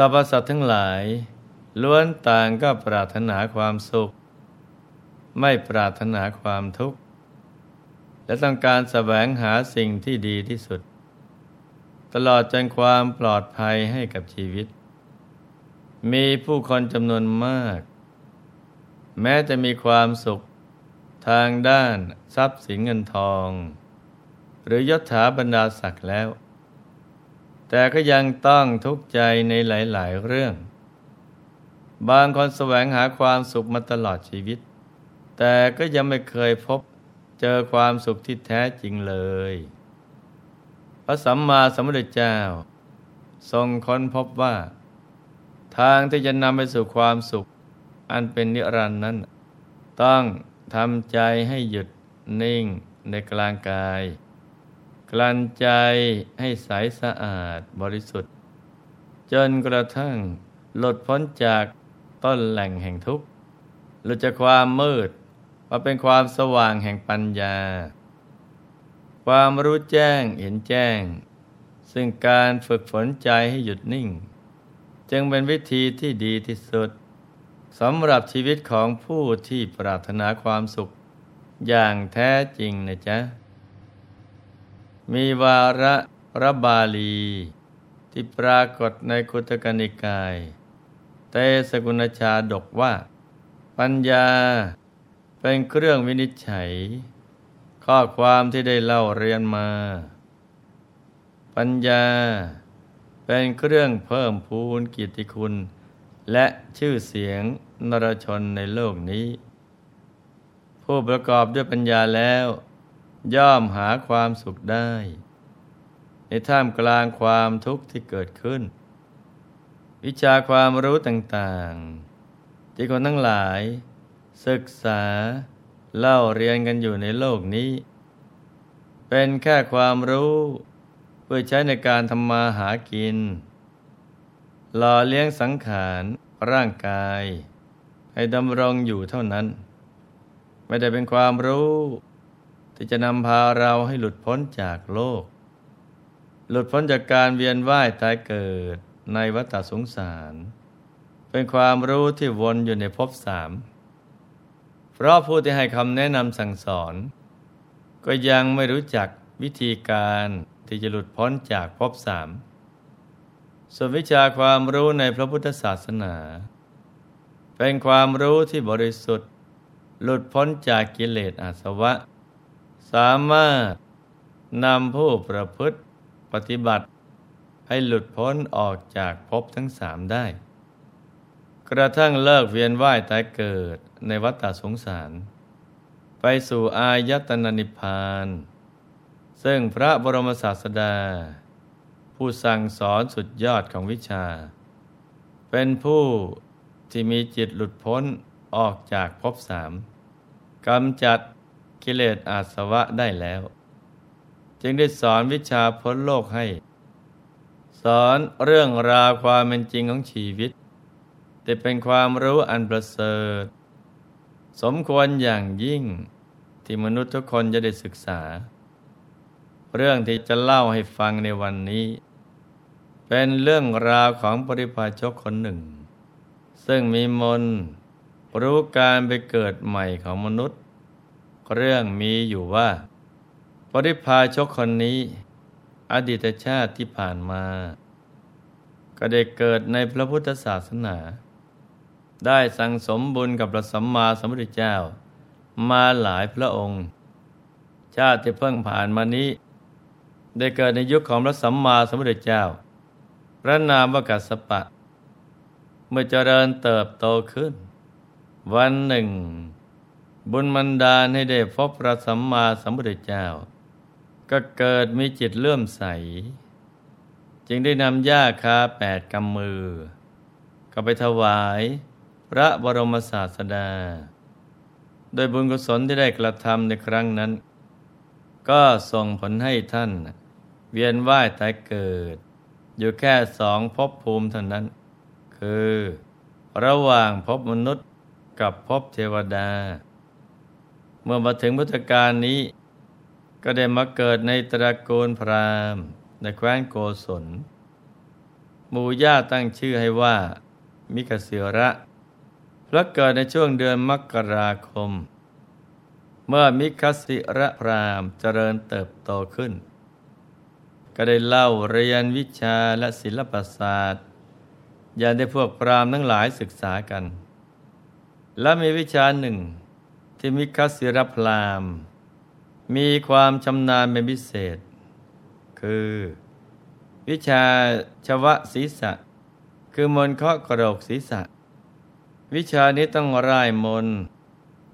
รรพสัตว์ทั้งหลาย ล้วนต่างก็ปรารถนาความสุข ไม่ปรารถนาความทุกข์ และต้องการแสวงหาสิ่งที่ดีที่สุด ตลอดจนความปลอดภัยให้กับชีวิต มีผู้คนจำนวนมาก แม้จะมีความสุขทางด้านทรัพย์สินเงินทอง หรือยศถาบรรดาศักดิ์แล้ว แต่ก็ยังต้องทุกข์ใจในหลาย ๆ เรื่อง บางคนแสวงหาความสุขมาตลอดชีวิต แต่ก็ยังไม่เคยพบเจอความสุขที่แท้จริงเลย พระสัมมาสัมพุทธเจ้า ทรงค้นพบว่า ทางที่จะนำไปสู่ความสุข อันเป็นนิรันดร์นั้น ต้องทำใจให้หยุดนิ่งในกลางกาย กลั้นใจให้ใสสะอาดบริสุทธิ์ จนกระทั่งหลุดพ้นจากต้นแหล่งแห่งทุกข์หลุดจากความมืดมาเป็นความสว่างแห่งปัญญา ความรู้แจ้งเห็นแจ้ง ซึ่งการฝึกฝนใจให้หยุดนิ่ง จึงเป็นวิธีที่ดีที่สุดสำหรับชีวิตของผู้ที่ปรารถนาความสุข อย่างแท้จริงนะจ๊ะ มีวาระระบาลี ที่ปรากฏในคุตกนิกาย เตสกุณชาดกว่า ปัญญาเป็นเครื่องวินิจฉัย ข้อความที่ได้เล่าเรียนมา ปัญญาเป็นเครื่องเพิ่มพูนกิตติคุณ และชื่อเสียงนรชนในโลกนี้ ผู้ประกอบด้วยปัญญาแล้ว ย่อมหาความสุขได้ ในท่ามกลางความทุกข์ที่เกิดขึ้น วิชาความรู้ต่างๆ ที่คนทั้งหลาย ศึกษาเล่าเรียนกันอยู่ในโลกนี้ เป็นแค่ความรู้เพื่อใช้ในการทำมาหากิน หล่อเลี้ยงสังขารร่างกาย ให้ดำรงอยู่เท่านั้น ไม่ได้เป็นความรู้ ที่จะนำพาเราให้หลุดพ้นจากโลก หลุดพ้นจากการเวียนว่ายตายเกิดในวัฏสงสาร เป็นความรู้ที่วนอยู่ในภพสาม เพราะผู้ที่ให้คำแนะนำสั่งสอน ก็ยังไม่รู้จักวิธีการที่จะหลุดพ้นจากภพสาม ส่วนวิชาความรู้ในพระพุทธศาสนา เป็นความรู้ที่บริสุทธิ์ หลุดพ้นจากกิเลสอาสวะ สามารถนำผู้ประพฤติปฏิบัติ ให้หลุดพ้นออกจากภพทั้งสามได้ กระทั่งเลิกเวียนว่ายตายเกิดในวัฏฏสงสาร ไปสู่อายตนะนิพพาน ซึ่งพระบรมศาสดา ผู้สั่งสอนสุดยอดของวิชา เป็นผู้ที่มีจิตหลุดพ้นออกจากภพสามกำจัด กิเลสอาสวะได้แล้ว จึงได้สอนวิชาพ้นโลกให้ สอนเรื่องราวความเป็นจริงของชีวิต แต่เป็นความรู้อันประเสริฐ สมควรอย่างยิ่งที่มนุษย์ทุกคนจะได้ศึกษา เรื่องที่จะเล่าให้ฟังในวันนี้ เป็นเรื่องราวของปริพาชกคนหนึ่ง ซึ่งมีมนรู้การไปเกิดใหม่ของมนุษย์ เรื่องมีอยู่ว่า ปริพาชกคนนี้ อดีตชาติที่ผ่านมา ก็ได้เกิดในพระพุทธศาสนา ได้สั่งสมบุญกับพระสัมมาสัมพุทธเจ้า มาหลายพระองค์ ชาติที่เพิ่งผ่านมานี้ ได้เกิดในยุคของพระสัมมาสัมพุทธเจ้า พระนามวกัสปะ เมื่อเจริญเติบโตขึ้น วันหนึ่ง บุญมันดาให้ได้พบพระสัมมาสัมพุทธเจ้า ก็เกิดมีจิตเลื่อมใส จึงได้นำหญ้าคาแปดกำมือ ก็ไปถวายพระบรมศาสดา โดยบุญกุศลที่ได้กระทำในครั้งนั้น ก็ส่งผลให้ท่าน เวียนว่ายตายเกิด อยู่แค่สองภพภูมิเท่านั้น คือ ระหว่างภพมนุษย์กับภพเทวดา เมื่อมาถึงพุทธกาลนี้ ก็ได้มาเกิดในตระกูลพราหมณ์ในแคว้นโกศลมหมู่ญาตั้งชื่อให้ว่า มิกเสือระพระเกิดในช่วงเดือนมกราคม เมื่อมิคสิระพรามเจริญเติบโตขึ้น ก็ได้เล่าเรียนวิชาและศิลปศาสตร์อย่างได้พวกพรามทั้งหลายศึกษากัน และมีวิชาหนึ่ง ที่มิคสิรพรามมีความชำนาญเป็นพิเศษ คือ วิชาชวะศีษะ คือมนเคาะกระโหลกศีษะ วิชานี้ต้องร่ายมน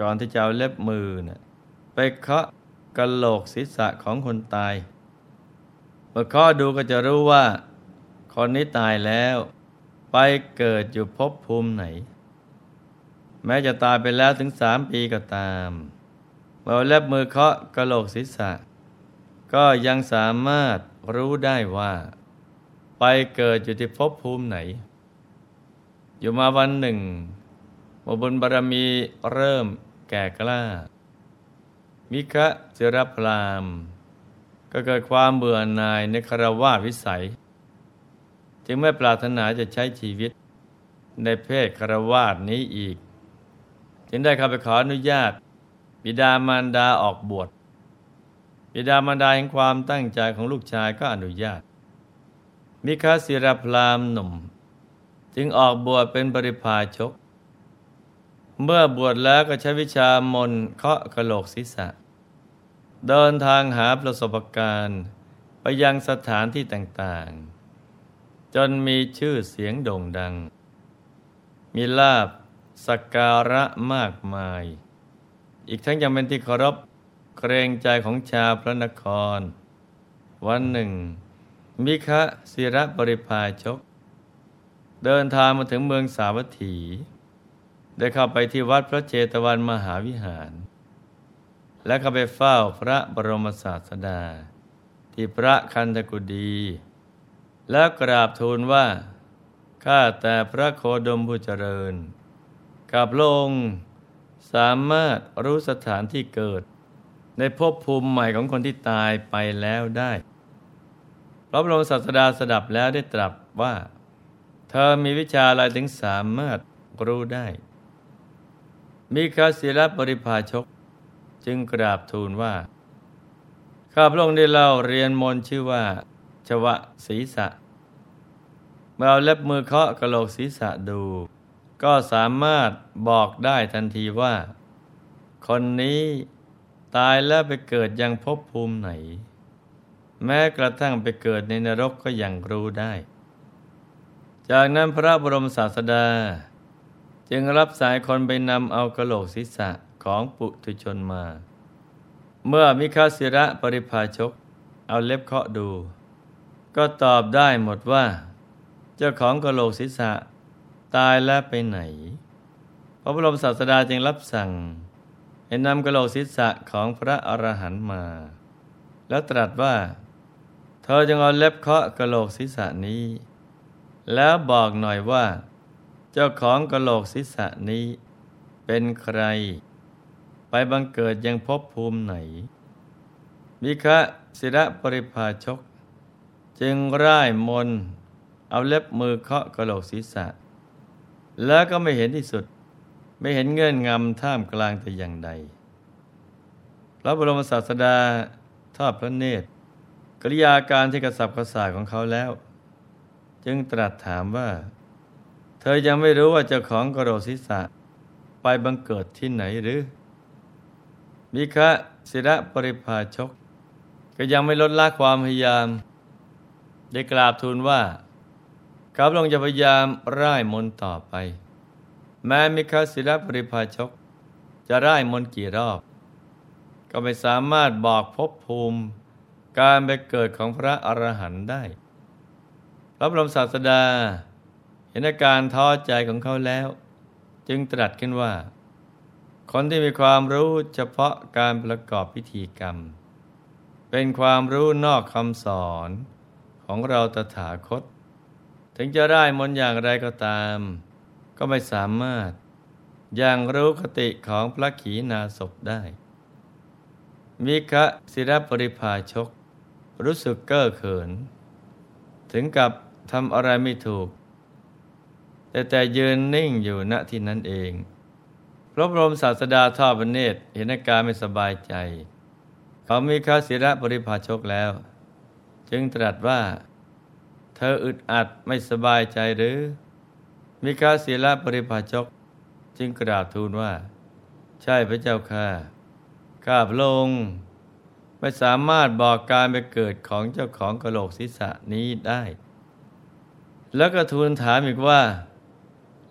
ก่อนที่จะเอาเล็บมือนะไปเคาะกระโหลกศีรษะของคนตาย เมื่อเคาะดูก็จะรู้ว่า คนนี้ตายแล้ว ไปเกิดอยู่ภพภูมิไหน แม้จะตายไปแล้วถึงสามปีก็ตามเมื่อเล็บมือเคาะกระโหลกศีรษะ ก็ยังสามารถรู้ได้ว่า ไปเกิดอยู่ที่ภพภูมิไหน อยู่มาวันหนึ่งมบุญบารมีเริ่มแก่กล้า มิคะเจรพรามก็เกิดความเบื่อหน่ายในคารวาวิสัย จึงไม่ปรารถนาจะใช้ชีวิต ในเพศคารวาสนี้อีก จึงได้เข้าไปขออนุญาต บิดามารดาออกบวชบิดามารดาแห่งความตั้งใจของลูกชายก็อนุญาต มิคาศิรพรามหนุ่ม จึงออกบวชเป็นบริพาชก เมื่อบวชแล้วก็ใช้วิชามนเคาะกระโหลกศีรษะ เดินทางหาประสบการณ์ไปยังสถานที่ต่างๆ จนมีชื่อเสียงโด่งดัง มีลาบ สักการะมากมาย อีกทั้งยังเป็นที่เคารพเกรงใจของชาวพระนคร วันหนึ่ง มิคะศิระบริพาชก เดินทางมาถึงเมืองสาวัตถี ได้เข้าไปที่วัดพระเจตวันมหาวิหาร และเข้าไปเฝ้าพระบรมศาสดา ที่พระคันธกุดี แล้วกราบทูลว่า ข้าแต่พระโคดมผู้เจริญ กับลงสามารถรู้สถานที่เกิด ในภพภูมิใหม่ของคนที่ตายไปแล้วได้พระบรมศาสดาสดับแล้วได้ตรัสว่า เธอมีวิชาอะไรถึงสามารถรู้ได้ มีคาศิลปริภาชก จึงกราบทูลว่า ข้าพระองค์ได้เล่าเรียนมนชื่อว่าชวะศีรษะ เมื่อเอาเล็บมือเคาะกระโหลกศีรษะดู ก็สามารถบอกได้ทันทีว่า คนนี้ตายแล้วไปเกิดยังภพภูมิไหน แม้กระทั่งไปเกิดในนรกก็ยังรู้ได้ จากนั้นพระบรมศาสดา จึงรับสายคนไปนำเอากระโหลกศีรษะของปุถุชนมา เมื่อมิคาศิระปริภาชก เอาเล็บเคาะดู ก็ตอบได้หมดว่า เจ้าของกระโหลกศีรษะ ตายแล้วไปไหน พระบรมศาสดาจึงรับสั่งให้นำกระโหลกศีรษะของพระอรหันต์มา แล้วตรัสว่า เธอจงเอาเล็บเคาะกระโหลกศีรษะนี้ แล้วบอกหน่อยว่า เจ้าของกระโหลกศีรษะนี้เป็นใคร ไปบังเกิดยังพบภูมิไหน มิคะศิระปริภาชก จึงร่ายมน เอาเล็บมือเคาะกระโหลกศีรษะ แล้วก็ไม่เห็นที่สุด ไม่เห็นเงื่อนงำท่ามกลางแต่อย่างใด พระบรมศาสดาทอดพระเนตรกริยาการที่กระสับกระส่ายของเขาแล้ว จึงตรัสถามว่า เธอยังไม่รู้ว่าเจ้าของกระโดศีรษะ ไปบังเกิดที่ไหนหรือ มิคะศิระปริภาชก ก็ยังไม่ลดละความพยายาม ได้กราบทูลว่า ขาพระองจะพยายามร่ายมนต่อไป แม้มิคาศิลปริภาชก จะร่ายมนกี่รอบ ก็ไม่สามารถบอกพบภูมิ การไปเกิดของพระอรหันต์ได้พระบรมศาสดา เห็นอาการท้อใจของเขาแล้ว จึงตรัสขึ้นว่า คนที่มีความรู้เฉพาะการประกอบพิธีกรรม เป็นความรู้นอกคำสอนของเราตถาคต ถึงจะได้มนอย่างไรก็ตาม ก็ไม่สามารถยังรู้คติของพระขีณาสพได้ มิคะศิรปริภาชก รู้สึกเก้อเขิน ถึงกับทำอะไรไม่ถูก แต่แต่ยืนนิ่งอยู่ณที่นั้นเองพระบรมศาสดาทอดพระเนตรเห็นอาการไม่สบายใจ เขามีข้าศิระบริพาชกแล้ว จึงตรัสว่า เธออึดอัดไม่สบายใจหรือมีข้าศิระบริพาชก จึงกราบทูลว่า ใช่พระเจ้าค่ะ ข้าพระองค์ไม่สามารถบอกการไปเกิดของเจ้าของกระโหลกศีรษะนี้ได้ แล้วก็ทูลถามอีกว่า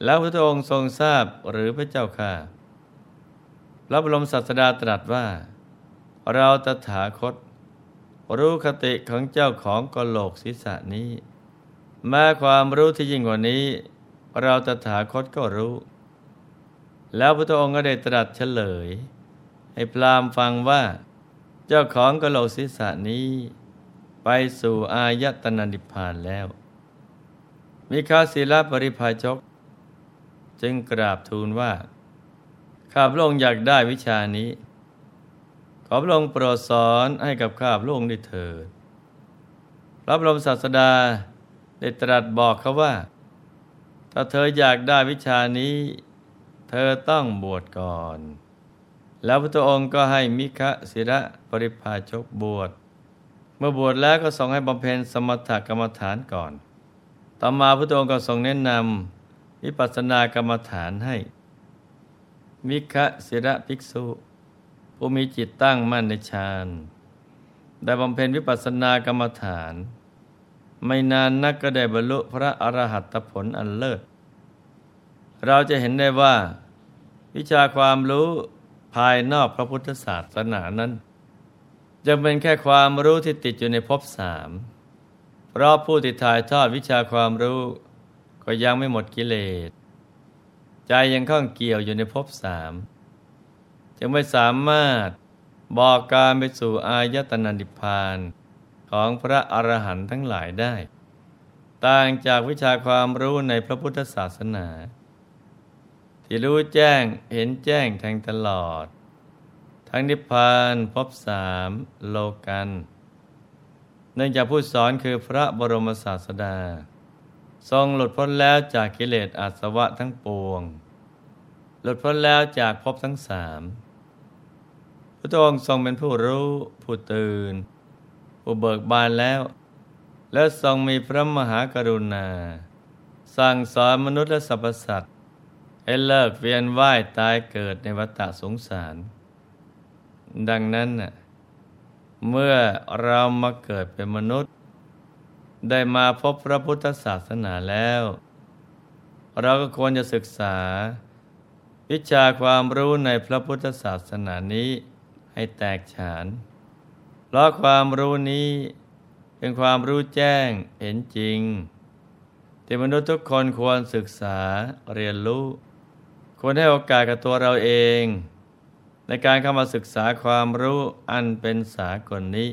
แล้วพระองค์ทรงทราบหรือพระเจ้าค่ะพระบรมศาสดาตรัสว่า เราตถาคต รู้คติของเจ้าของกระโหลกศีรษะนี้ แม้ความรู้ที่ยิ่งกว่านี้ เราตถาคตก็รู้ แล้วพระองค์ก็ได้ตรัสเฉลย ให้พรามฟังว่า เจ้าของกะโหลกศีรษะนี้ ไปสู่อายตนะนิพพานแล้วมีข้าศิลปริพาชก จึงกราบทูลว่าข้าพระองค์อยากได้วิชานี้ ขอพระองค์โปรดสอนให้กับข้าพระองค์ได้เถิดพระบรมศาสดา ได้ตรัสบอกเขาว่า ถ้าเธออยากได้วิชานี้ เธอต้องบวชก่อน แล้วพระองค์ก็ให้มิคะศิระปริพาชกบวช เมื่อบวชแล้วก็ทรงให้บำเพ็ญสมถกรรมฐานก่อน ต่อมาพระองค์ก็ทรงแนะนำวิปัสสนากรรมฐานให้ มิคะศิระภิกษุผู้มีจิตตั้งมั่นในฌานได้บำเพ็ญวิปัสสนากรรมฐาน ไม่นานนักก็ได้บรรลุพระอรหัตผลอันเลิศ เราจะเห็นได้ว่า วิชาความรู้ภายนอกพระพุทธศาสนานั้นจะเป็นแค่ความรู้ที่ติดอยู่ในภพสาม เพราะผู้ที่ถ่ายทอดวิชาความรู้ ก็ยังไม่หมดกิเลส ใจยังข้องเกี่ยวอยู่ในภพสามจึงไม่สามารถบอกการไปสู่อายตนะนิพพาน ของพระอรหันต์ทั้งหลายได้ ต่างจากวิชาความรู้ในพระพุทธศาสนา ที่รู้แจ้งเห็นแจ้งแทงตลอด ทั้งนิพพานพบสามโลกันเนื่องจากผู้สอนคือพระบรมศาสดา ทรงหลุดพ้นแล้วจากกิเลสอาสวะทั้งปวง หลุดพ้นแล้วจากภพทั้งสามพระองค์ทรงเป็นผู้รู้ ผู้ตื่น ผู้เบิกบานแล้ว และทรงมีพระมหากรุณา สั่งสอนมนุษย์และสรรพสัตว์ให้เลิกเวียนว่ายตายเกิดในวัฏสงสาร ดังนั้นน่ะเมื่อเรามาเกิดเป็นมนุษย์ ได้มาพบพระพุทธศาสนาแล้ว เราก็ควรจะศึกษา วิชาความรู้ในพระพุทธศาสนานี้ให้แตกฉาน เพราะความรู้นี้เป็นความรู้แจ้งเห็นจริงที่มนุษย์ทุกคนควรศึกษาเรียนรู้ ควรให้โอกาสกับตัวเราเอง ในการเข้ามาศึกษาความรู้อันเป็นสากลนี้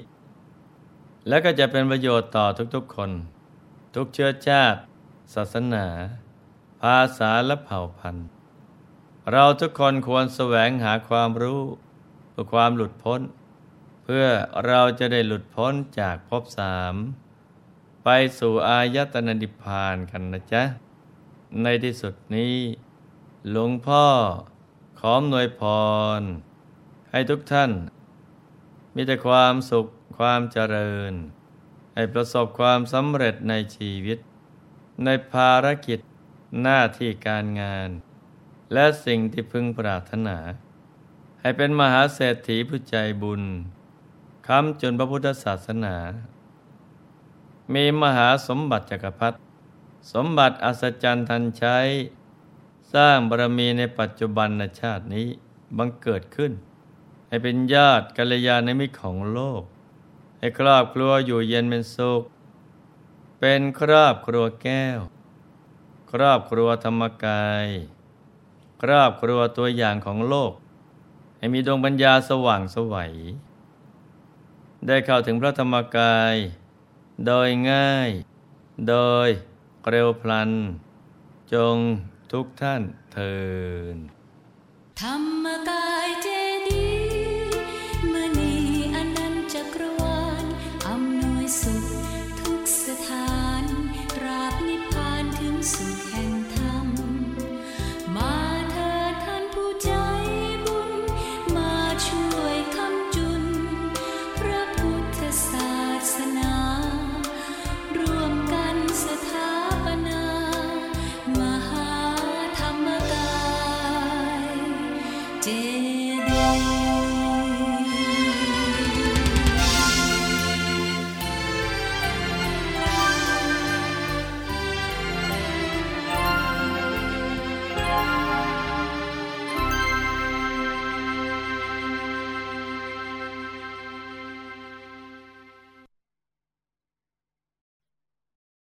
และก็จะเป็นประโยชน์ต่อทุกๆคน ทุกเชื้อชาติ ศาสนา ภาษาและเผ่าพันธุ์ เราทุกคนควรแสวงหาความรู้เพื่อความหลุดพ้น พื่อเราจะได้หลุดพ้นจากภพสาม ไปสู่อายตนะนิพพานกันนะจ๊ะ ในที่สุดนี้ หลวงพ่อขอมหน่วยพร ให้ทุกท่าน มีแต่ความสุขความเจริญ ให้ประสบความสำเร็จในชีวิต ในภารกิจหน้าที่การงาน และสิ่งที่พึงปรารถนา ให้เป็นมหาเศรษฐีผู้ใจบุญ คำจนพระพุทธศาสนา มีมหาสมบัติจักรพรรดิสมบัติอัศจรรย์ทันใช้ สร้างบารมีในปัจจุบันชาตินี้บังเกิดขึ้น ให้เป็นญาติกัลยาณมิตรของโลก ให้ครอบครัวอยู่เย็นเป็นสุข เป็นครอบครัวแก้ว ครอบครัวธรรมกาย ครอบครัวตัวอย่างของโลก ให้มีดวงปัญญาสว่างสวัย ได้เข้าถึงพระธรรมกาย โดยง่าย โดยเร็วพลัน จงทุกท่านเทินธรรมกายเจ